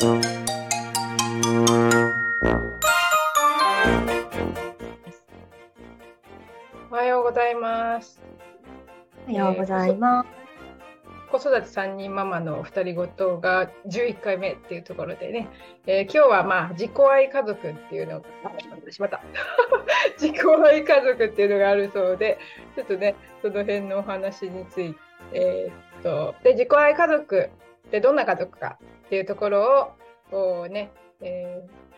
おはようございます。おはようございます。子育て3人ママの二人ごとが11回目っていうところでね、えー今日はまあ自己愛家族っていうのが、あしまった。自己愛家族っていうのがあるそうで、ちょっとね、その辺のお話について、えーっと、で、自己愛家族ってどんな家族かっていうところを、こうね、えー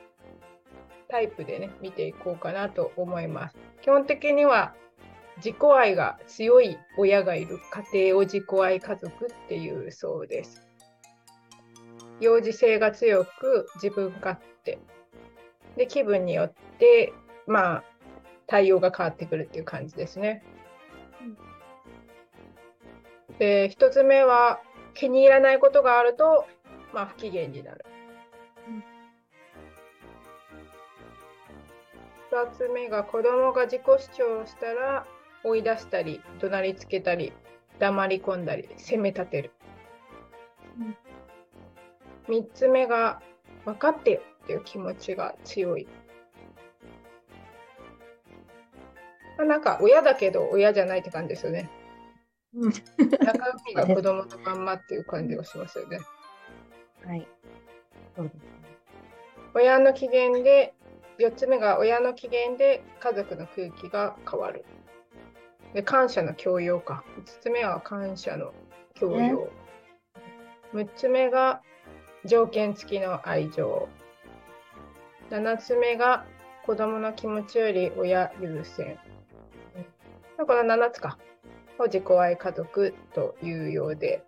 タイプでね、見ていこうかなと思います。基本的には自己愛が強い親がいる家庭を自己愛家族っていうそうです。幼児性が強く自分勝手。で、気分によって、まあ、対応が変わってくるっていう感じですね。で、一つ目は、気に入らないことがあると、まあ、不機嫌になる。二つ目が子供が自己主張をしたら追い出したり怒鳴りつけたり黙り込んだり責め立てる。三つ目が分かってよっていう気持ちが強い。まあなんか親だけど親じゃないって感じですよね。うん中身が子供のまんまっていう感じがしますよね。はい。そうですね。親の機嫌で4つ目が親の機嫌で家族の空気が変わる。で感謝の強要か。5つ目は感謝の強要。6つ目が条件付きの愛情。7つ目が子供の気持ちより親優先。この7つか。を自己愛家族というようで、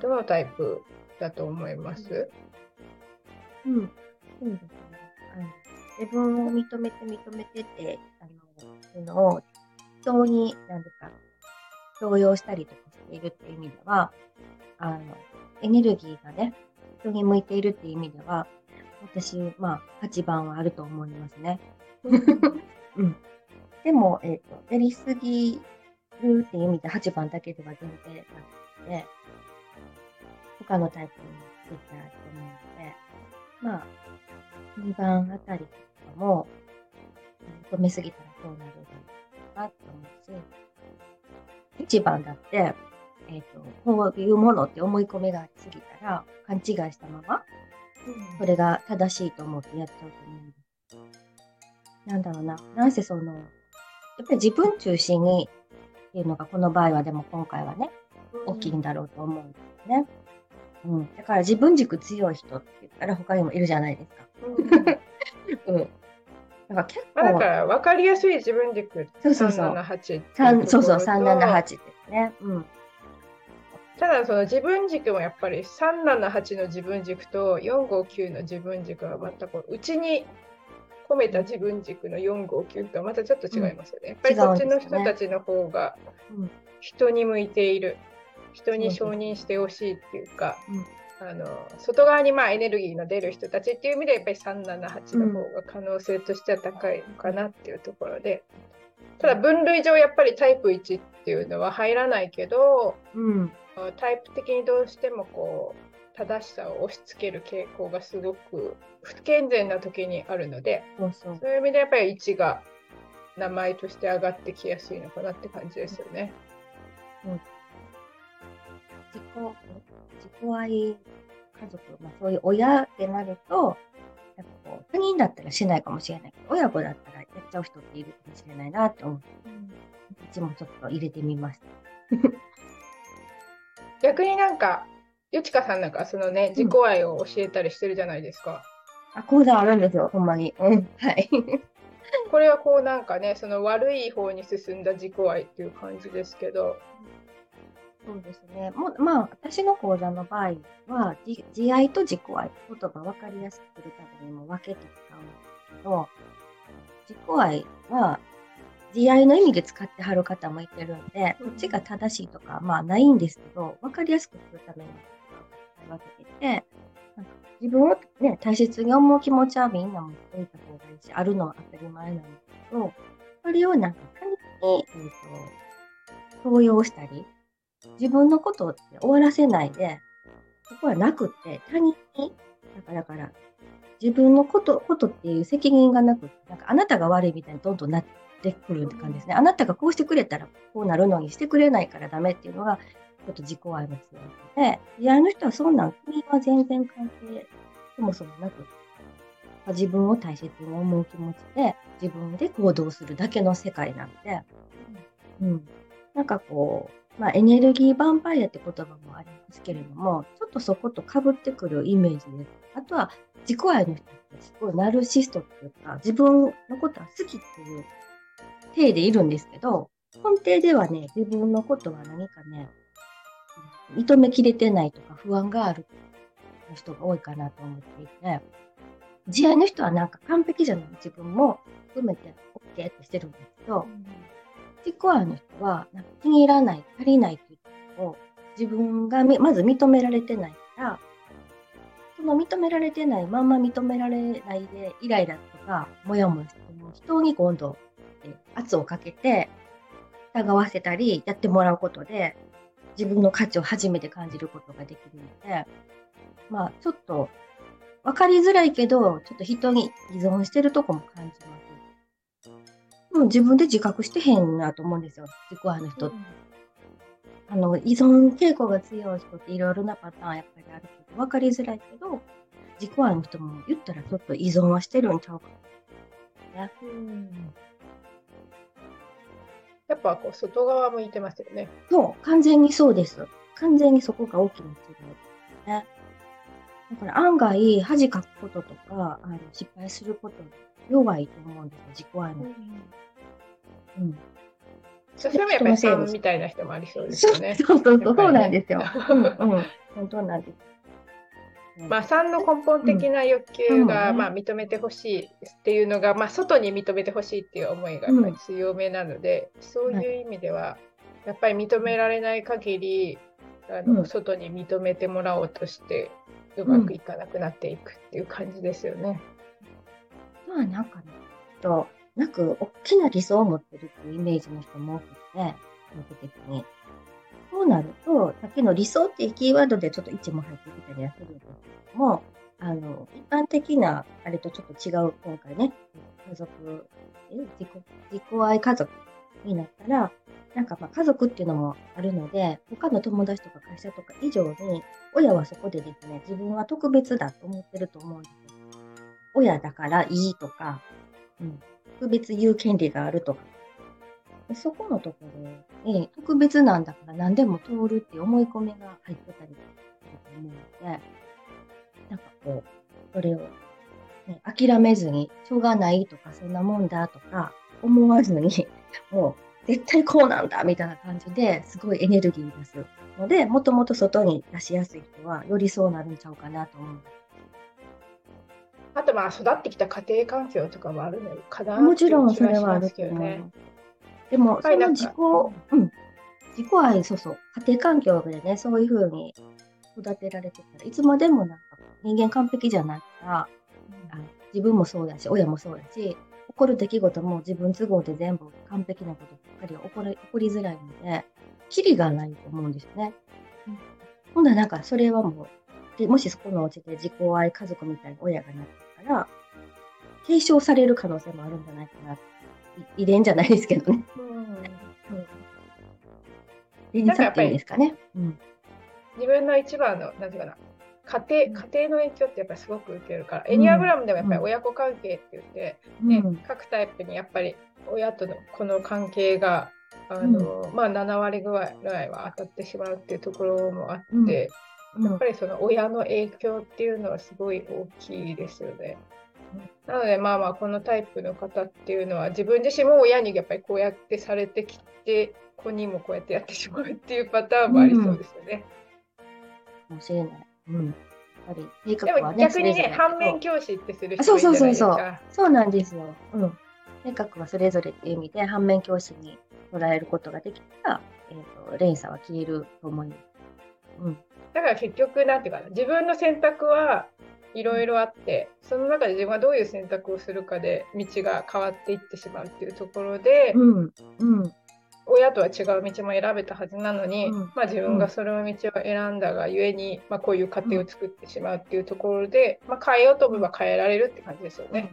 どのタイプだと思いますうん。そうですね。自分を認めて認めてって、あの、いうのを人に、なんですか、強要したりとかしているっていう意味では、あの、エネルギーがね、人に向いているっていう意味では、私、まあ、8番はあると思いますね。うん。でも、えっ、と、やりすぎるっていう意味で8番だけでは全然なくて、他のタイプについてあると思うので、まあ、2番あたりとかも、求めすぎたらこうなるだろうなって思うし、1番だって、えっ、と、こういうものって思い込みがありすぎたら、勘違いしたまま、それが正しいと思ってやっちゃうと思うんです。なんだろうな。なんせその、やっぱり自分中心にっていうのがこの場合はでも今回はね、大きいんだろうと思うんですね。うん。だから自分軸強い人って言ったら他にもいるじゃないですか。うん。だから結まあ、だか構、ら分かりやすい自分軸そうそうそう378ってそうそう、ところと378ですね。うん。ただその自分軸もやっぱり378の自分軸と459の自分軸はまたこう内に込めた自分軸の459とはまたちょっと違いますよね。やっぱりそっちの人たちの方がうん。人に向いている人に承認してほしいっていうか、あの外側にまあエネルギーの出る人たちっていう意味でやっぱり378の方が可能性としては高いのかなっていうところで、ただ分類上やっぱりタイプ1っていうのは入らないけどうん。タイプ的にどうしてもこう正しさを押し付ける傾向がすごく不健全な時にあるのでそういう意味でやっぱり1が名前として上がってきやすいのかなって感じですよね。自己、自己愛家族、まあそういう親ってなると、やっぱこう、他人だったらしないかもしれないけど、親子だったらやっちゃう人っているかもしれないなって思って、うちもちょっと入れてみました。逆になんかよちかさんなんかそのね自己愛を教えたりしてるじゃないですか。あ、講座あるんですよ、ほんまに。うん。はい。これはこうなんかねその悪い方に進んだ自己愛っていう感じですけどそうですね。もう、まあ、私の講座の場合は、自自愛と自己愛、言葉分かりやすくするためにも分けて使うんですけど、自己愛は、自愛の意味で使ってはる方もいてるんで、こっちが正しいとか、まあないんですけど、分かりやすくするために分けてて、なんか自分をね、大切に思う気持ちはみんな持っておいた方がいいし、あるのは当たり前なんですけど、それをなんか他人に、えっ、と、強要したり、自分のことって終わらせないで、そこはなくって、他人に、だから、だから自分のこと、ことっていう責任がなくなんかあなたが悪いみたいにどんどんなってくるって感じですね。あなたがこうしてくれたらこうなるのにしてくれないからダメっていうのが、ちょっと自己愛の強いので、いや、あの人はそんなん、国は全然関係、そもそもなく、自分を大切に思う気持ちで、自分で行動するだけの世界なので、うん。なんかこう、まあ、エネルギーヴァンパイアって言葉もありますけれども、ちょっとそこと被ってくるイメージです。あとは、自己愛の人ってすごいナルシストっていうか、自分のことは好きっていう体でいるんですけど、根底ではね、自分のことは何かね、認めきれてないとか不安がある人が多いかなと思っていて、自愛の人はなんか完璧じゃない。自分も含めて OK ってしてるんですけど、自己愛の人はなんか気に入らない、足りないっていうことを自分がまず認められてないから、その認められてないまんま認められないでイライラとかモヤモヤしても人に今度圧をかけて疑わせたりやってもらうことで自分の価値を初めて感じることができるので、まあちょっと分かりづらいけど、ちょっと人に依存してるとこも感じます。でも自分で自覚してへんなと思うんですよ、自己愛の人って。あの、依存傾向が強い人っていろいろなパターンやっぱりあるけど、分かりづらいけど、自己愛の人も言ったらちょっと依存はしてるんちゃうかな。ね。やっぱこう外側向いてますよね。そう、完全にそうです。完全にそこが大きな違いですね。だから案外、恥かくこととか、あの失敗すること弱いと思うんですよ、自己愛の人。うん。それもやっぱり3みたいな人もありそうですよね。そうそうそう、そうなんですよ。うんうん。本当なんです。まあ、3の根本的な欲求が、うんまあ、認めてほしいっていうのが、まあ、外に認めてほしいっていう思いがやっぱり強めなので、そういう意味ではやっぱり認められない限りあの、うん。外に認めてもらおうとしてうまくいかなくなっていくっていう感じですよね。まあなんかね、と、なく、大きな理想を持ってるっていうイメージの人も多くて、僕的に。そうなると、さっきの理想っていうキーワードでちょっと位置も入ってきたりはするんですけども、あの、一般的な、あれとちょっと違う、今回ね、家族、え自己、自己愛家族になったら、なんかまあ家族っていうのもあるので、他の友達とか会社とか以上に、親はそこでですね、自分は特別だと思ってると思うんです。親だからいいとか、うん、特別言う権利があるとか。でそこのところに、特別なんだから何でも通るっていう思い込みが入ってたりすると思うので、なんかこう、それを、ね、諦めずに、しょうがないとか、そんなもんだとか、思わずに、もう、絶対こうなんだみたいな感じですごいエネルギー出すので、もともと外に出しやすい人は、よりそうなるんちゃうかなと思うあとまあ育ってきた家庭環境とかもあるのかなもちろんそれはあるけどね。でも、その自己、うん、自己愛、そうそう、家庭環境でね、そういうふうに育てられてたらいつまでもなんか人間完璧じゃないから、あ自分もそうだし、親もそうだし、起こる出来事も自分都合で全部完璧なことばっかりは起こり起こりづらいので、キリがないと思うんですよね。ほんならなんかそれはもう、でもしそこのうちで自己愛家族みたいな親がなったら、継承される可能性もあるんじゃないかな。い遺伝じゃないですけどね。うん。連鎖っていうんですかね。うん。自分の一番の、なんていうかな、家庭、家庭の影響ってやっぱりすごく受けるから、うん。エニアグラムでもやっぱり親子関係って言って、ねうん。各タイプにやっぱり親とのこの関係が、あのまあ、7割ぐらいは当たってしまうっていうところもあって、うん。やっぱりその親の影響っていうのはすごい大きいですよね。なのでまあまあこのタイプの方っていうのは自分自身も親にやっぱりこうやってされてきて子にもこうやってやってしまうっていうパターンもありそうですよね。かもしれない。うん。やっぱり性でも、逆にね反面教師ってするあそう人い。るじそうゃない。ですか。そうそう。そうなんですよ。うん。性格はそれぞれってい。う意味で反面教師に捉えることができたら、えっ、と、連鎖は消えると思い。ます。うん。だから結局なんてい。うかな自分の選択はいろいろあってその中で自分がどういう選択をするかで道が変わっていってしまうっていうところで、うん。うん。親とは違う道も選べたはずなのに、うんまあ、自分がその道を選んだがゆえに、まあ、こういう家庭を作ってしまうっていうところで、まあ、変えようと思えば変えられるって感じですよね。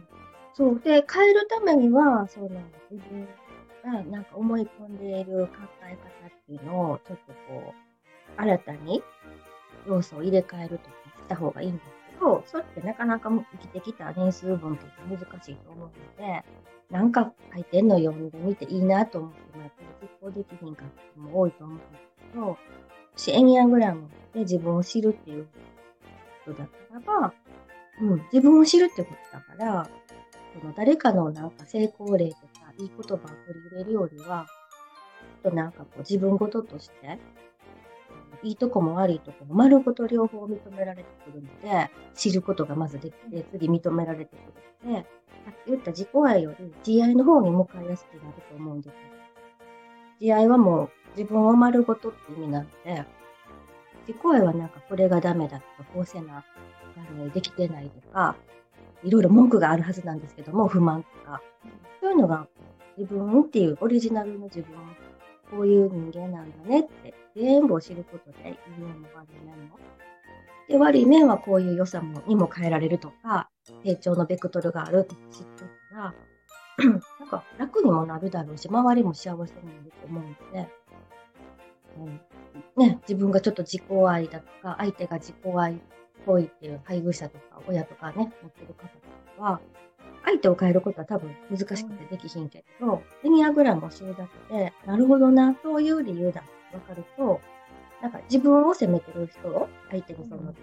そう。で、変えるためには、そうなんです。自分がなんか思い込んでいる考え方っていうのを、ちょっとこう、新たに要素を入れ替えるとかした方がいいんですけど、それってなかなか生きてきた年数分って難しいと思うので、なんか書いてんの読んでみていいなと思っても、やっぱり実行できひんかった人も多いと思うんですけど、もしエニアグラムで自分を知るっていうことだったらば、うん、自分を知るってことだから、その誰かのなんか成功例とかいい言葉を取り入れるよりは、ちょっとなんかこう自分事として、いいとこも悪いとこも丸ごと両方認められてくるので、知ることがまずできて、次認められてくるので、さっき言った自己愛より自愛の方に向かいやすくなると思うんですよ。自愛はもう自分を丸ごとって意味なので、自己愛はなんかこれがダメだとか、こうせな、あのできてないとか、いろいろ文句があるはずなんですけども、不満とか。そういうのが自分っていうオリジナルの自分、こういう人間なんだねって全部を知ることで、いい面も悪い面も。で、悪い面はこういう良さもにも変えられるとか、成長のベクトルがあるとか知ってたら、なんか楽にもなるだろうし、周りも幸せになると思うので、うんね、自分がちょっと自己愛だとか、相手が自己愛っぽいっていう配偶者とか親とかね、持ってる方とかは、相手を変えることは多分難しくてできひんけど、エニアグラムを知るだけで、なるほどな、そういう理由だっ分かると、なんか自分を責めてる人を相手にその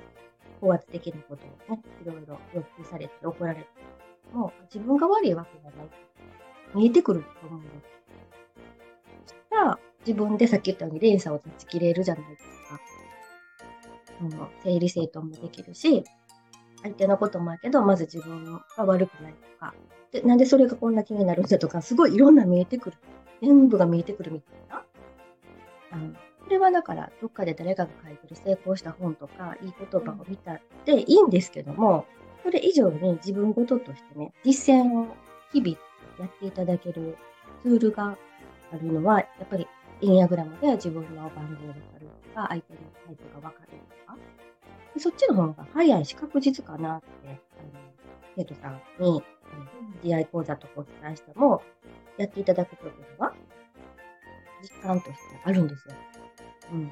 高圧的なことをね、いろいろ要求されて怒られても、自分が悪いわけじゃない。見えてくると思うんです。そしたら、自分でさっき言ったように連鎖を断ち切れるじゃないですか。うん、整理整頓もできるし、相手のこともやけど、まず自分が悪くないとか、でなんでそれがこんな気になるんだとか、すごいいろんな見えてくる。全部が見えてくるみたいな。あのこれはだから、どっかで誰かが書いてる成功した本とか、いい言葉を見たっていいんですけども、それ以上に自分事としてね、実践を日々やっていただけるツールがあるのは、やっぱりインアグラムで自分の番号が分かるとか、相手のタイプが分かるとか、でそっちの方が早いし確実かなって、生徒さんに、うん、DI 講座とかお伝えしても、やっていただくことでは、実感としてあるんですよ。うん。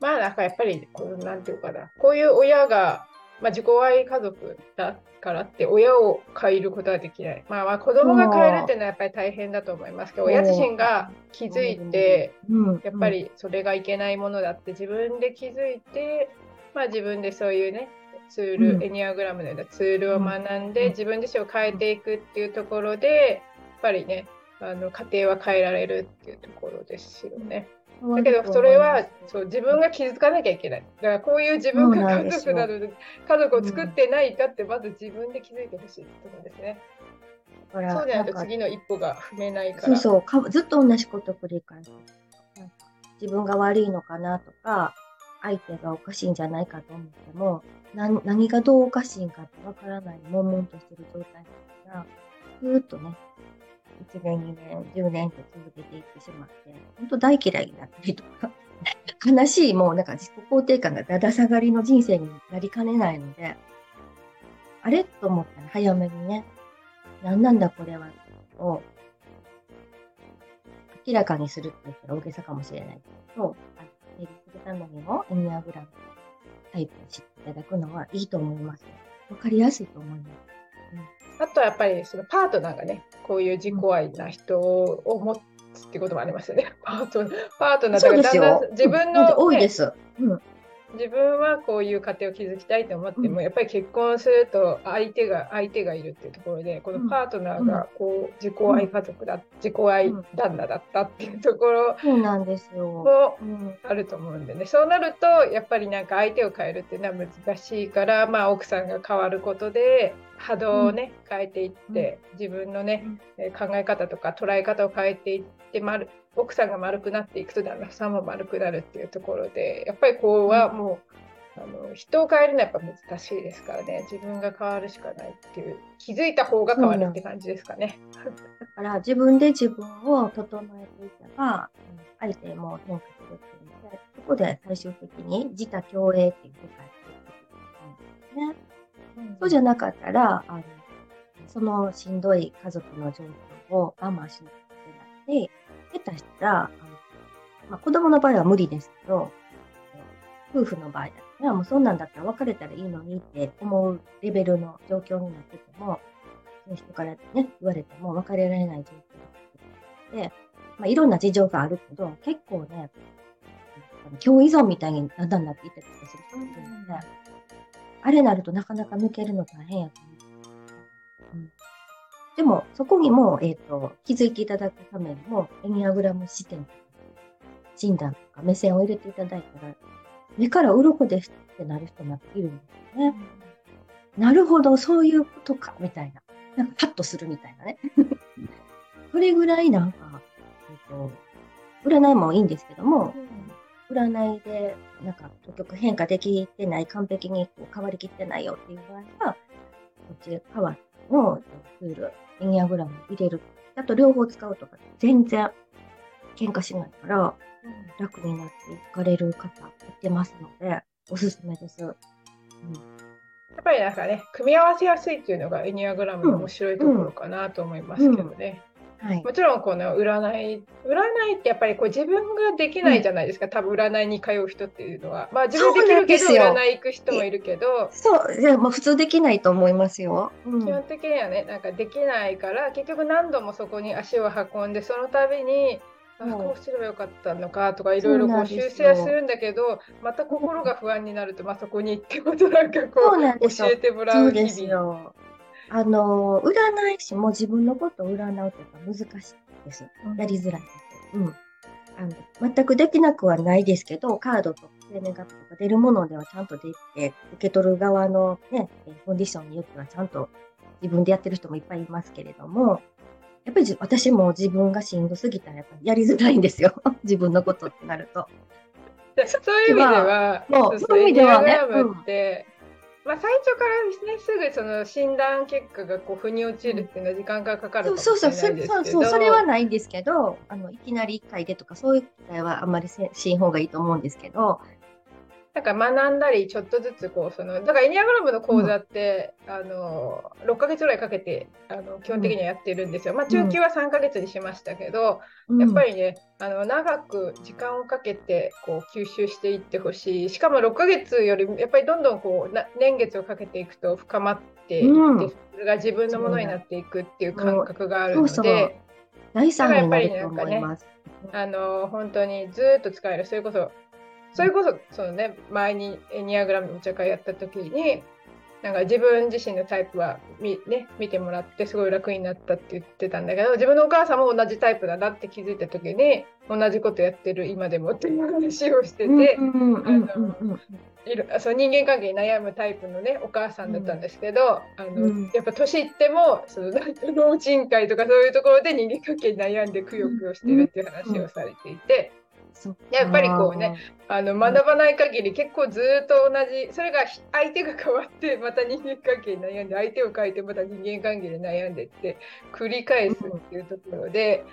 まあなんかやっぱりこうなんていうかなこういう親が、まあ、自己愛家族だからって親を変えることはできない。まあまあ子供が変えるっていうのはやっぱり大変だと思いますけど親自身が気づいて、やっぱりそれがいけないものだって自分で気づいて、まあ、自分でそういうねツール、うんエニアグラムのようなツールを学んで、自分自身を変えていくっていうところでやっぱりねあの家庭は変えられるっていうところですよね。うん、だけどそれはそう自分が気づかなきゃいけない。だからこういう自分が家族なので家族を作ってないかってまず自分で気づいてほしいってことですね。そうじゃないと次の一歩が踏めないから。そうそうか、ずっと同じこと繰り返す。自分が悪いのかなとか、相手がおかしいんじゃないかと思っても、何何がどうおかしいんかってわからない、悶々としてる状態だから、ずーっとね、1年、2年、10年って続けていってしまって、本当大嫌いになったりとか、悲しい、もうなんか自己肯定感がだだ下がりの人生になりかねないので、あれと思ったら早めにね、何なんだこれは、を明らかにするって言ったら大げさかもしれないけど、あ整理するためにもエニアグラムタイプを知っていただくのはいいと思います。わかりやすいと思います。あとはやっぱりそのパートナーがね、こういう自己愛な人を持つってこともありますよね。パートパートナーだからだんだよん。自分うんの、ね多いです。うん。自分はこういう家庭を築きたいと思っても、うん。やっぱり結婚すると相手が相手がいるっていうところでこのパートナーがこう自己愛家族だ、自己愛旦那だったっていうところそうなんですよ。もうん。あると思うんでね。そうなるとやっぱりなんか相手を変えるっていうのは難しいから、まあ、奥さんが変わることで波動をね、変えていって自分のね、えー考え方とか捉え方を変えていって丸奥さんが丸くなっていくと旦那さんも丸くなるっていうところでやっぱりこうはもうあの人を変えるのはやっぱ難しいですからね自分が変わるしかないっていう気づいた方が変わるって感じですかね。だから自分で自分を整えていけば相手も変化するっていうのでそこで最終的に自他共栄っていう世界っていうことなんですね。うん、そうじゃなかったらあのそのしんどい家族の状況を我慢しなきゃいけないで下手したあの、まあ、子供の場合は無理ですけど夫婦の場合だったら、もうそんなんだったら別れたらいいのにって思うレベルの状況になってても、そういう人からね、言われても別れられない状況になってて、まあ、いろんな事情があるけど、結構ね、共依存みたいにだんだんなっていったりとかする人もいるので、あれなるとなかなか抜けるの大変やと思う。でも、そこにも、えっ、ー、と、気づいていただくためにも、エニアグラム視点、診断とか目線を入れていただいたら、目から鱗ですってなる人もいるんですよね。なるほど、そういうことか、みたいな。なんかパッとするみたいなね。それぐらいなんか、えっと、占いもいいんですけども、占いで、なんか、結局変化できてない、完璧にこう変わりきってないよっていう場合は、こっち、パワーのツール、エニアグラム入れる。あと、両方使うとか、全然喧嘩しないから、楽になっていかれる方いてますので、おすすめです。うん、やっぱりなんかね、組み合わせやすいっていうのがエニアグラムの面白いところかなと思いますけどね。はい、もちろんこの占い占いってやっぱりこう自分ができないじゃないですか、うん、多分占いに通う人っていうのは。まあ自分できるけど占い行く人もいるけど。そう。でも普通できないと思いますよ、うん、基本的にはねなんかできないから結局何度もそこに足を運んでその度にあこうすればよかったのかとかいろいろこう修正はするんだけどまた心が不安になると、まあ、そこに行ってことなんかこう教えてもらう日々。あの占い師も自分のことを占うというか難しいです。やりづらいです。うん。あの全くできなくはないですけど、カードとか生年月日とか出るものではちゃんとできて、受け取る側のね、コンディションによってはちゃんと自分でやってる人もいっぱいいますけれども、やっぱり私も自分がしんどすぎたらやっぱやりづらいんですよ。自分のことってなると。そういう意味では、そうそういう意味ではね。ってまあ、最初からね、すぐその診断結果がこう腑に落ちるっていうのは時間がかかるかもしれないですけど、そうそうそれはないんですけど、あのいきなり1回でとかそういう機会はあんまりしん方がいいと思うんですけど、なんか学んだりちょっとずつこうそのだからエニアグラムの講座って、うん、あの6ヶ月ぐらいかけてあの基本的にはやってるんですよ。まあ中級は3ヶ月にしましたけど、うん、やっぱりねあの長く時間をかけてこう吸収していってほしいしかも6ヶ月よりやっぱりどんどんこうな年月をかけていくと深まっていって、うん、それが自分のものになっていくっていう感覚があるので。そうそう第3になると思います。あの本当にずっと使えるそれこそそれこそそのね前にエニアグラムのお茶会やった時になんか自分自身のタイプはみ、ね、見てもらってすごい楽になったって言ってたんだけど自分のお母さんも同じタイプだなって気づいた時に同じことやってる今でもっていう話をしてて人間関係に悩むタイプのねお母さんだったんですけど、あの、うん、やっぱ年いってもその老人会とかそういうところで人間関係に悩んでくよくよしてるっていう話をされていて。やっぱりこうねあの学ばない限り結構ずっと同じそれが相手が変わってまた人間関係に悩んで相手を変えてまた人間関係で悩んでって繰り返すっていうところで、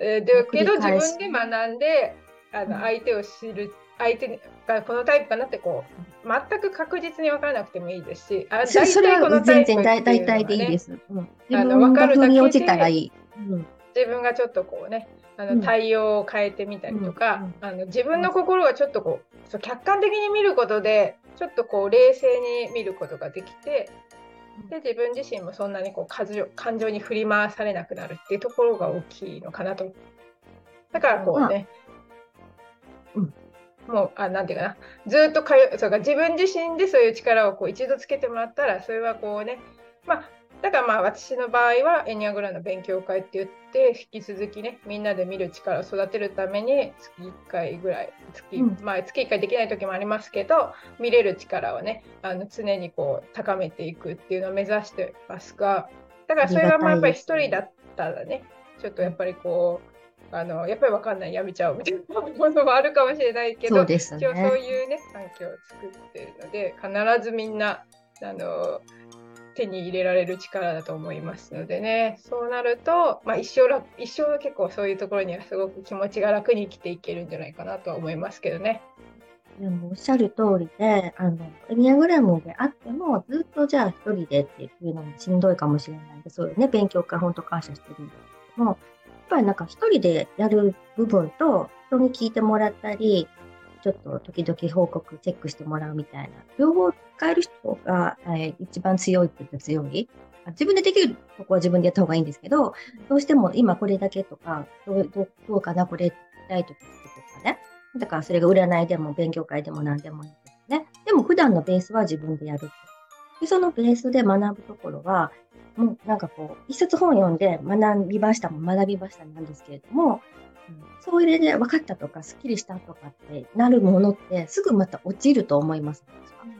うん、えー、だけど自分で学んであの相手を知る相手がこのタイプかなってこう全く確実に分からなくてもいいですしあ大体このタイプっていうのは、ね、大体でいいです。うん、あの分かるだけで、うん、自分がちょっとこうねあの対応を変えてみたりとか、あの自分の心がちょっとこうそう客観的に見ることでちょっとこう冷静に見ることができてで自分自身もそんなにこう感情感情に振り回されなくなるっていうところが大きいのかなと。だからこうね、うん、もうあなんていうかな。ずっとかよそうか自分自身でそういう力をこう一度つけてもらったらそれはこうねまあだからまあ私の場合はエニアグラの勉強会って言って引き続きねみんなで見る力を育てるために月1回ぐらい月,、まあ、月1回できない時もありますけど見れる力をねあの常にこう高めていくっていうのを目指してますがだからそれがまあやっぱり1人だったらねちょっとやっぱりこうあのやっぱり分かんないやめちゃうみたいなものもあるかもしれないけどそうですね。一応そういうね環境を作ってるので必ずみんなあの手に入れられる力だと思いますのでね。そうなると、まあ、一生楽一生結構そういうところにはすごく気持ちが楽に生きていけるんじゃないかなとは思いますけどね。でもおっしゃる通りで、あの、エニアグラムであっても、ずっとじゃあ一人でっていうのもしんどいかもしれないんで、そういうね、勉強会本当感謝してるんですけども、やっぱりなんか一人でやる部分と、人に聞いてもらったり、ちょっと時々報告チェックしてもらうみたいな、両方使える人が、えー一番強いって言ったら強い。自分でできるとこは自分でやった方がいいんですけど、どうしても今これだけとか、どうどどうかな、これしたいときとかね。だからそれが占いでも勉強会でも何でもいいですね。でも普段のベースは自分でやる。でそのベースで学ぶところは、もうなんかこう、一冊本読んで学びましたも学びましたなんですけれども、それで分かったとか、スッキリしたとかってなるものって、すぐまた落ちると思います。私はやっ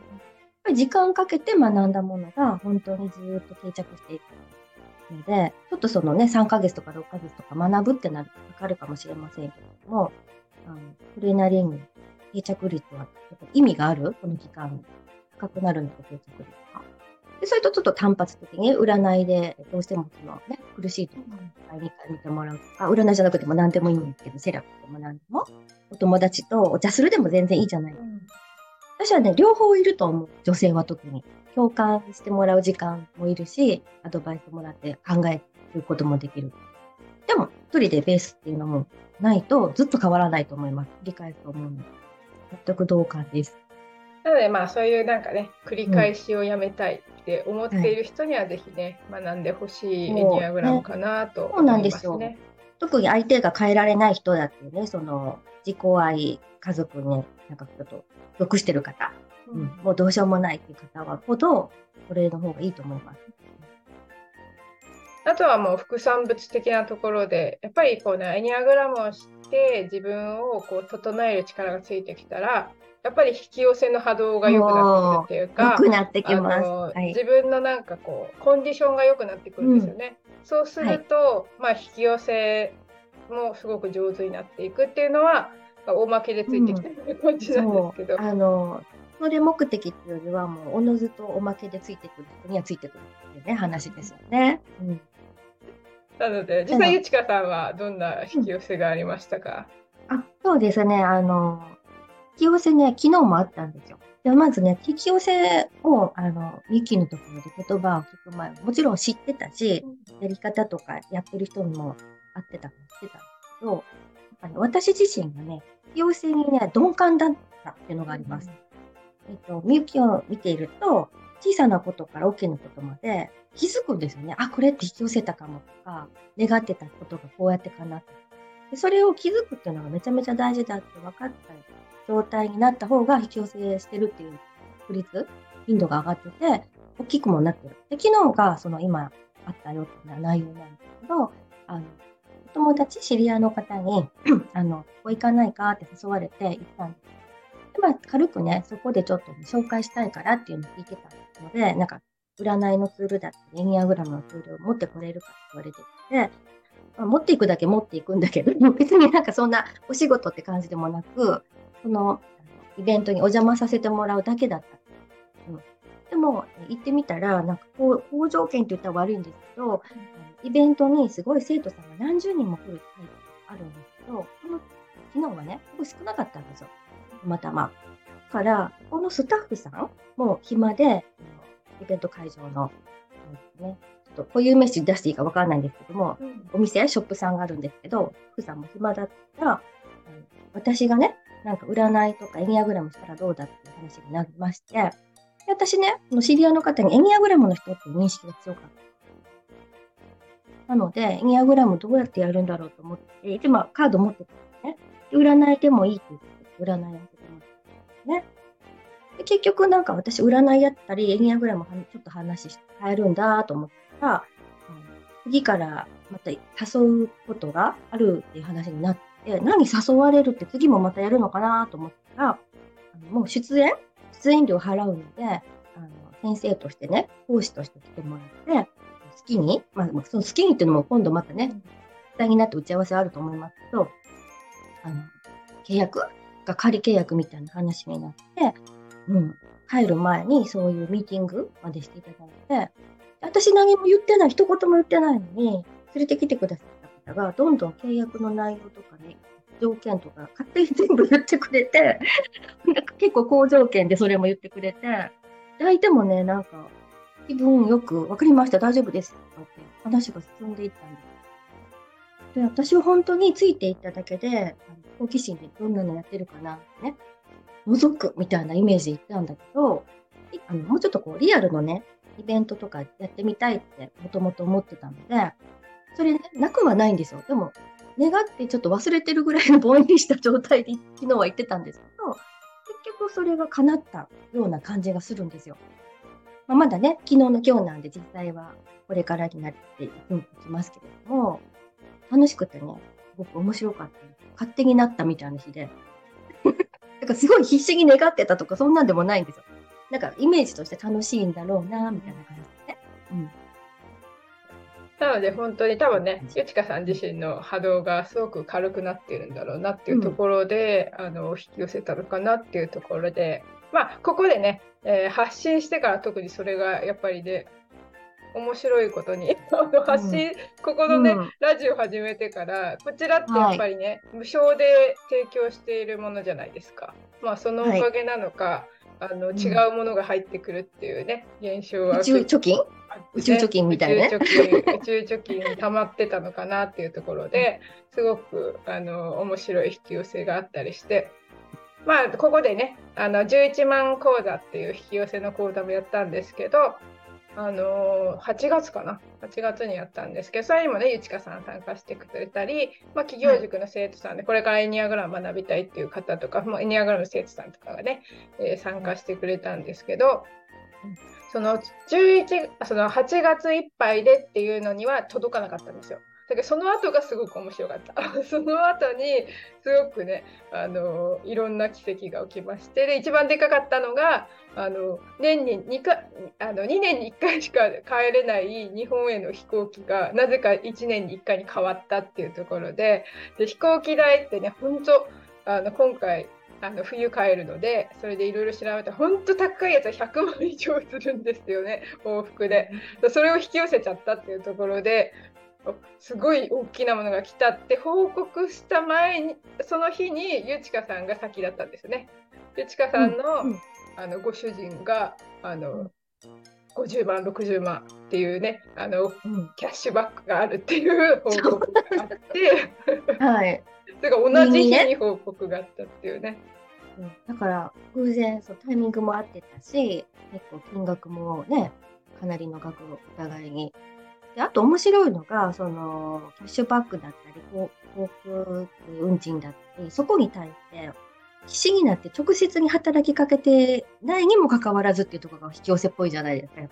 ぱり時間かけて学んだものが本当にずっと定着していくので、ちょっとそのね、3ヶ月とか6ヶ月とか学ぶってなるかかるかもしれませんけれども、あのトレーナリング定着率はやっぱ意味がある？この期間高くなるので定着率が。でそれとちょっと単発的に占いでどうしてもその、ね、苦しいとか2回見てもらうとか、占いじゃなくても何でもいいんですけど、セラピーでも何でも、お友達とお茶するでも全然いいじゃないですか。私はね、両方いると思う。女性は特に。共感してもらう時間もいるし、アドバイスもらって考えることもできる。でも、一人でベースっていうのもないとずっと変わらないと思います。理解すと思うので。全く同感です。なのでまあそういうなんかね繰り返しをやめたいって思っている人にはぜひね、学んでほしいエニアグラムかなとそうなん思いですよますね。特に相手が変えられない人だってね、その、自己愛、家族になんかちょっと属してる方、ううんん、もうどうしようもないっていう方はほど、これの方がいいと思います。あとはもう副産物的なところでやっぱりこうねエニアグラムを知って自分をこう整える力がついてきたらやっぱり引き寄せの波動が良くなってくるっていうか良くなってきあます。のはい。自分のなんかこうコンディションが良くなってくるんですよね。そうすると、まあ引き寄せもすごく上手になっていくっていうのはまあ大まけでついてきてる感じなんですけど。あの、それ目的っていうよりは、もう、おのずとおまけでついてくる人にはついてくるっていうね、話ですよね。うん。なので実際ゆちかさんはどんな引き寄せがありましたか、あ、そうですね。あの、引き寄せね、昨日もあったんですよ。でまずね、引き寄せを、あの、ミキのところで言葉を聞く前、もちろん知ってたし、やり方とかやってる人にも会ってたから知ってたんですけど、私自身がね、引き寄せにね、鈍感だったっていうのがあります。えっと、みゆきを見ていると、小さなことから大きなことまで気づくんですよね。あ、これって引き寄せたかもとか、願ってたことがこうやって叶った。でそれを気づくっていうのがめちゃめちゃ大事だって分かった状態になった方が引き寄せしてるっていう確率、頻度が上がってて、大きくもなってる。で、昨日がその今あったよっていう内容なんですけど、あの、お友達、知り合いの方に、あの、ここ行かないかって誘われて行ったんです。で、まあ、軽くね、そこでちょっと、ね、紹介したいからっていうのを聞いてたので、なんか、占いのツールだったり、エニアグラムのツールを持ってこれるかって言われてて、持っていくだけ持っていくんだけど、別になんかそんなお仕事って感じでもなく、その、イベントにお邪魔させてもらうだけだった。うん、でも、行ってみたら、なんかこう、好条件って言ったら悪いんですけど、イベントにすごい生徒さんが何十人も来るタイプがあるんですけど、この昨日はね、すごい少なかったんですよ。たまたま。だから、このスタッフさんも暇で、イベント会場の、ね、と固有名詞出していいかわからないんですけども、お店、ショップさんがあるんですけど、福さんも暇だったら、うん私がね、なんか占いとかエニアグラムしたらどうだっていう話になりまして、で私ね、その知り合いの方にエニアグラムの人っていう認識が強かった。なので、エニアグラムどうやってやるんだろうと思って、一応まあカード持ってたんですね。で占いでもいいって言って、占いやってたんですね。で結局なんか私占いやったり、エニアグラムはちょっと話して変えるんだと思ったら、うん次からまた誘うことがあるっていう話になって、何誘われるって次もまたやるのかなと思ったら、あのもう出演？出演料払うので、あの先生としてね、講師として来てもらって、好きに、まあ、その好きにっていうのも今度またね、対になって打ち合わせあると思いますけど、あの、契約？が仮契約みたいな話になって、うん、帰る前にそういうミーティングまでしていただいて、私何も言ってない、一言も言ってないのに、連れてきてくださった方が、どんどん契約の内容とかね、条件とか勝手に全部言ってくれて、なんか結構好条件でそれも言ってくれて、相手もね、なんか気分よく、わかりました、大丈夫ですって話が進んでいったんです。で、私は本当についていっただけで、好奇心でどんなのやってるかなね、覗くみたいなイメージで言ったんだけど、あのもうちょっとこうリアルのね、イベントとかやってみたいってもともと思ってたので、それね、なくはないんですよ。でも、願ってちょっと忘れてるぐらいのぼんやりした状態で昨日は言ってたんですけど、結局それが叶ったような感じがするんですよ。まあ、まだね、昨日の今日なんで実際はこれからになっていきますけれども、楽しくてね、すごく面白かった。勝手になったみたいな日で。なんかすごい必死に願ってたとかそんなんでもないんですよ。なんかイメージとして楽しいんだろうな、みたいな感じで。ね。うん。なので本当に多分ね、ゆちかさん自身の波動がすごく軽くなっているんだろうなっていうところで、うん、あの引き寄せたのかなっていうところで、まあ、ここでね、えー、発信してから特にそれがやっぱりで、面白いことに発信、うん、ここのね、うん、ラジオ始めてからこちらってやっぱりね、はい、無償で提供しているものじゃないですか。まあそのおかげなのか、はい、あの違うものが入ってくるっていうね、現象は。宇宙貯金？宇宙貯金みたいな、ね、宇宙貯金、宇宙貯まってたのかなっていうところで、すごくあの面白い引き寄せがあったりして。まあ、ここでね、あの11万講座っていう引き寄せの講座もやったんですけど、あの8月かな？8月にやったんですけどそれにもねゆちかさん参加してくれたり、まあ、企業塾の生徒さんで、これからエニアグラム学びたいっていう方とか、まあ、エニアグラムの生徒さんとかがね、えー、参加してくれたんですけど、その11その8月いっぱいでっていうのには届かなかったんですよ。だからその後がすごく面白かった。その後にすごくね、あのいろんな奇跡が起きまして、で一番でかかったのが、あの年に 2, かあの2年に1回しか帰れない日本への飛行機がなぜか1年に1回に変わったっていうところで、で飛行機代ってね、本当あの今回あの冬帰るのでそれでいろいろ調べたら本当高いやつは100万以上するんですよね往復でそれを引き寄せちゃったっていうところですごい大きなものが来たって報告した前にその日にゆちかさんが先だったんですね。ゆちかさんのうん、あのご主人があの、50万60万っていうねあの、うん、キャッシュバックがあるっていう報告があってはい、それが同じ日に報告があったっていうね。うん、だから偶然そうタイミングも合ってたし結構金額もねかなりの額をお互いにであと面白いのが、その、キャッシュバックだったり、航空運賃だったり、そこに対して、必死になって直接に働きかけてないにもかかわらずっていうところが引き寄せっぽいじゃないですか。っ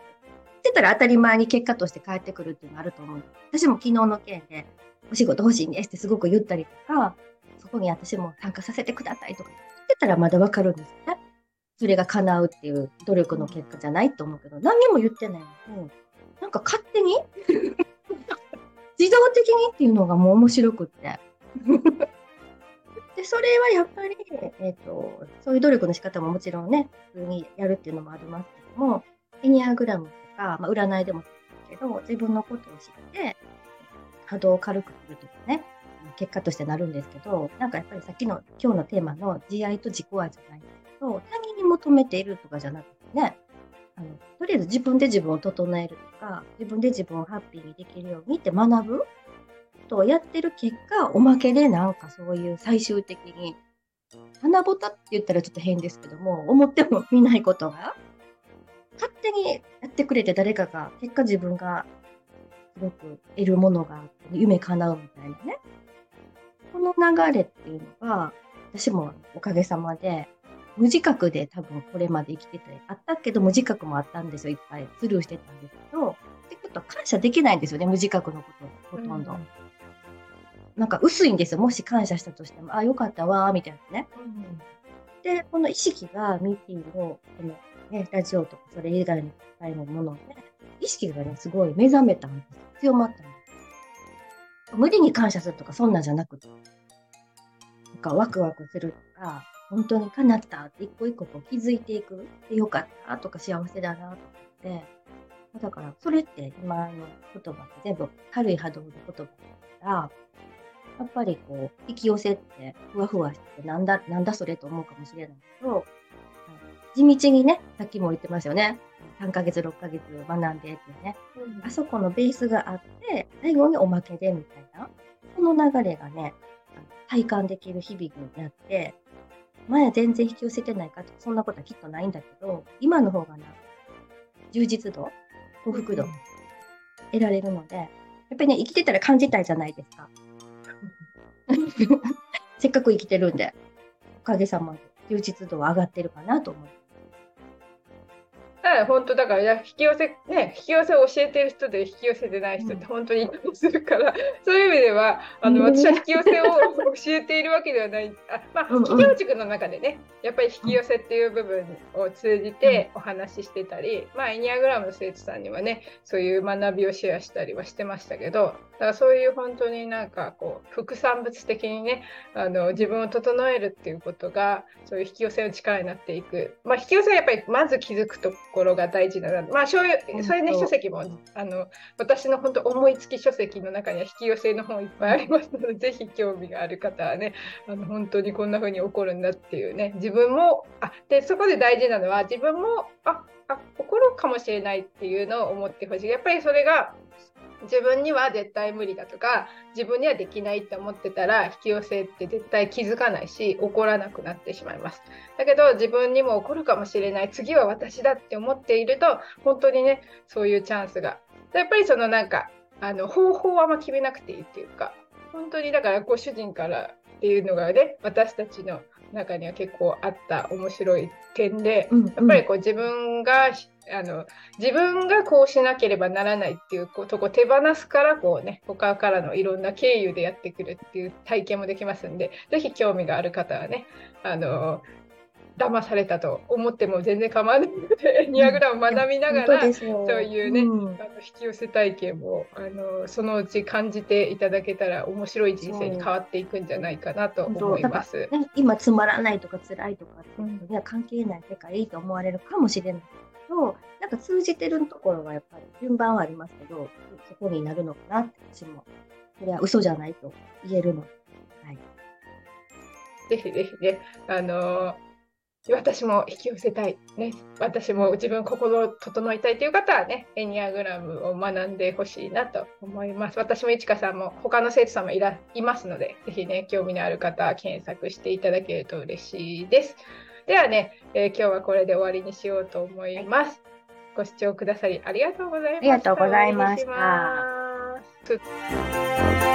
てたら当たり前に結果として返ってくるっていうのがあると思う。私も昨日の件で、お仕事欲しいんですってすごく言ったりとか、そこに私も参加させてくださいとか言ってたらまだわかるんですね。それが叶うっていう努力の結果じゃないと思うけど、何にも言ってないのに、なんか勝手に？自動的にっていうのがもう面白くって。でそれはやっぱり、えーと、そういう努力の仕方ももちろんね、普通にやるっていうのもありますけども、エニアグラムとか、まあ、占いでもそうですけど、自分のことを知って、波動を軽くするとかね、結果としてなるんですけど、なんかやっぱりさっきの今日のテーマの慈愛と自己愛じゃないんですけど、他人に求めているとかじゃなくてね、あのとりあえず自分で自分を整えるか自分で自分をハッピーにできるようにって学ぶ。とをやってる結果おまけでなんかそういう最終的に花ぼたって言ったらちょっと変ですけども思っても見ないことが勝手にやってくれて誰かが結果自分がすごく得るものが夢叶うみたいなね。この流れっていうのが私もおかげさまで無自覚で多分これまで生きてて、あったけど無自覚もあったんですよ、いっぱい。スルーしてたんですけど、でちょっと感謝できないんですよね、無自覚のこと、ほとんど。うん、なんか薄いんですよ、もし感謝したとしても、あ、よかったわ、みたいなね。うん、で、この意識がミーティングを、このね、ラジオとかそれ以外のものをね、意識がね、すごい目覚めたんです。強まったんです。無理に感謝するとかそんなんじゃなくて、なんかワクワクするとか、本当に叶った。って一個一個こう気づいていく。でよかった。とか幸せだなと思って、だからそれって今の言葉って全部軽い波動の言葉だから、やっぱりこう、引き寄せってふわふわしてなんだ、なんだそれと思うかもしれないけど、地道にね、さっきも言ってますよね。3ヶ月、6ヶ月学んでってね、うん、あそこのベースがあって、最後におまけでみたいな、その流れがね、体感できる日々になって、前は全然引き寄せてないかとそんなことはきっとないんだけど、今の方がな、充実度、幸福度、得られるので、やっぱりね、生きてたら感じたいじゃないですか。せっかく生きてるんで、おかげさまで充実度は上がってるかなと思って。はい、本当だから引き寄せね引き寄せを教えてる人で引き寄せてない人って本当にいたりするから、うん、そういう意味ではあの私は引き寄せを教えているわけではない。あまあ企業塾の中でねやっぱり引き寄せっていう部分を通じてお話ししてたり、まあエニアグラムの生徒さんにはねそういう学びをシェアしたりはしてましたけどだからそういう本当になんかこう副産物的にねあの自分を整えるっていうことがそういう引き寄せの力になっていく、まあ、引き寄せはやっぱりまず気づくところが大事だな、まあ、そういうそういうね書籍もあの私の本当思いつき書籍の中には引き寄せの本いっぱいありますので ぜひ興味がある方はねあの本当にこんな風に起こるんだっていうね。自分もあでそこで大事なのは自分もああ起こるかもしれないっていうのを思ってほしい。やっぱりそれが自分には絶対無理だとか自分にはできないって思ってたら引き寄せって絶対気づかないし起こらなくなってしまいます。だけど自分にも起こるかもしれない。次は私だって思っていると本当にねそういうチャンスが。やっぱりそのなんかあの方法はあんま決めなくていいっていうか。本当にだからご主人からっていうのがね私たちの中には結構あった面白い点で、やっぱりこう自分があの自分がこうしなければならないっていうことを手放すからこうね他からのいろんな経由でやってくるっていう体験もできますんで是非興味がある方はねあの騙されたと思っても全然構わないので、ニアグラム学びながら、そういうね、うん、あの引き寄せ体験もあのそのうち感じていただけたら面白い人生に変わっていくんじゃないかなと思います。ね、今つまらないとか辛いとかっていうのは関係ない世界と思われるかもしれないけど、なんか通じてるところはやっぱり順番はありますけど、そこになるのかなって私も、それは嘘じゃないと言えるので。はい、ぜひぜひね、あのー私も引き寄せたい、ね、私も自分心を整えたいという方はね、エニアグラムを学んでほしいなと思います。私もいちかさんも他の生徒さんもいらいますので、ぜひね、興味のある方は検索していただけると嬉しいです。ではね、えー、今日はこれで終わりにしようと思います。ご視聴くださりありがとうございました。ありがとうございました。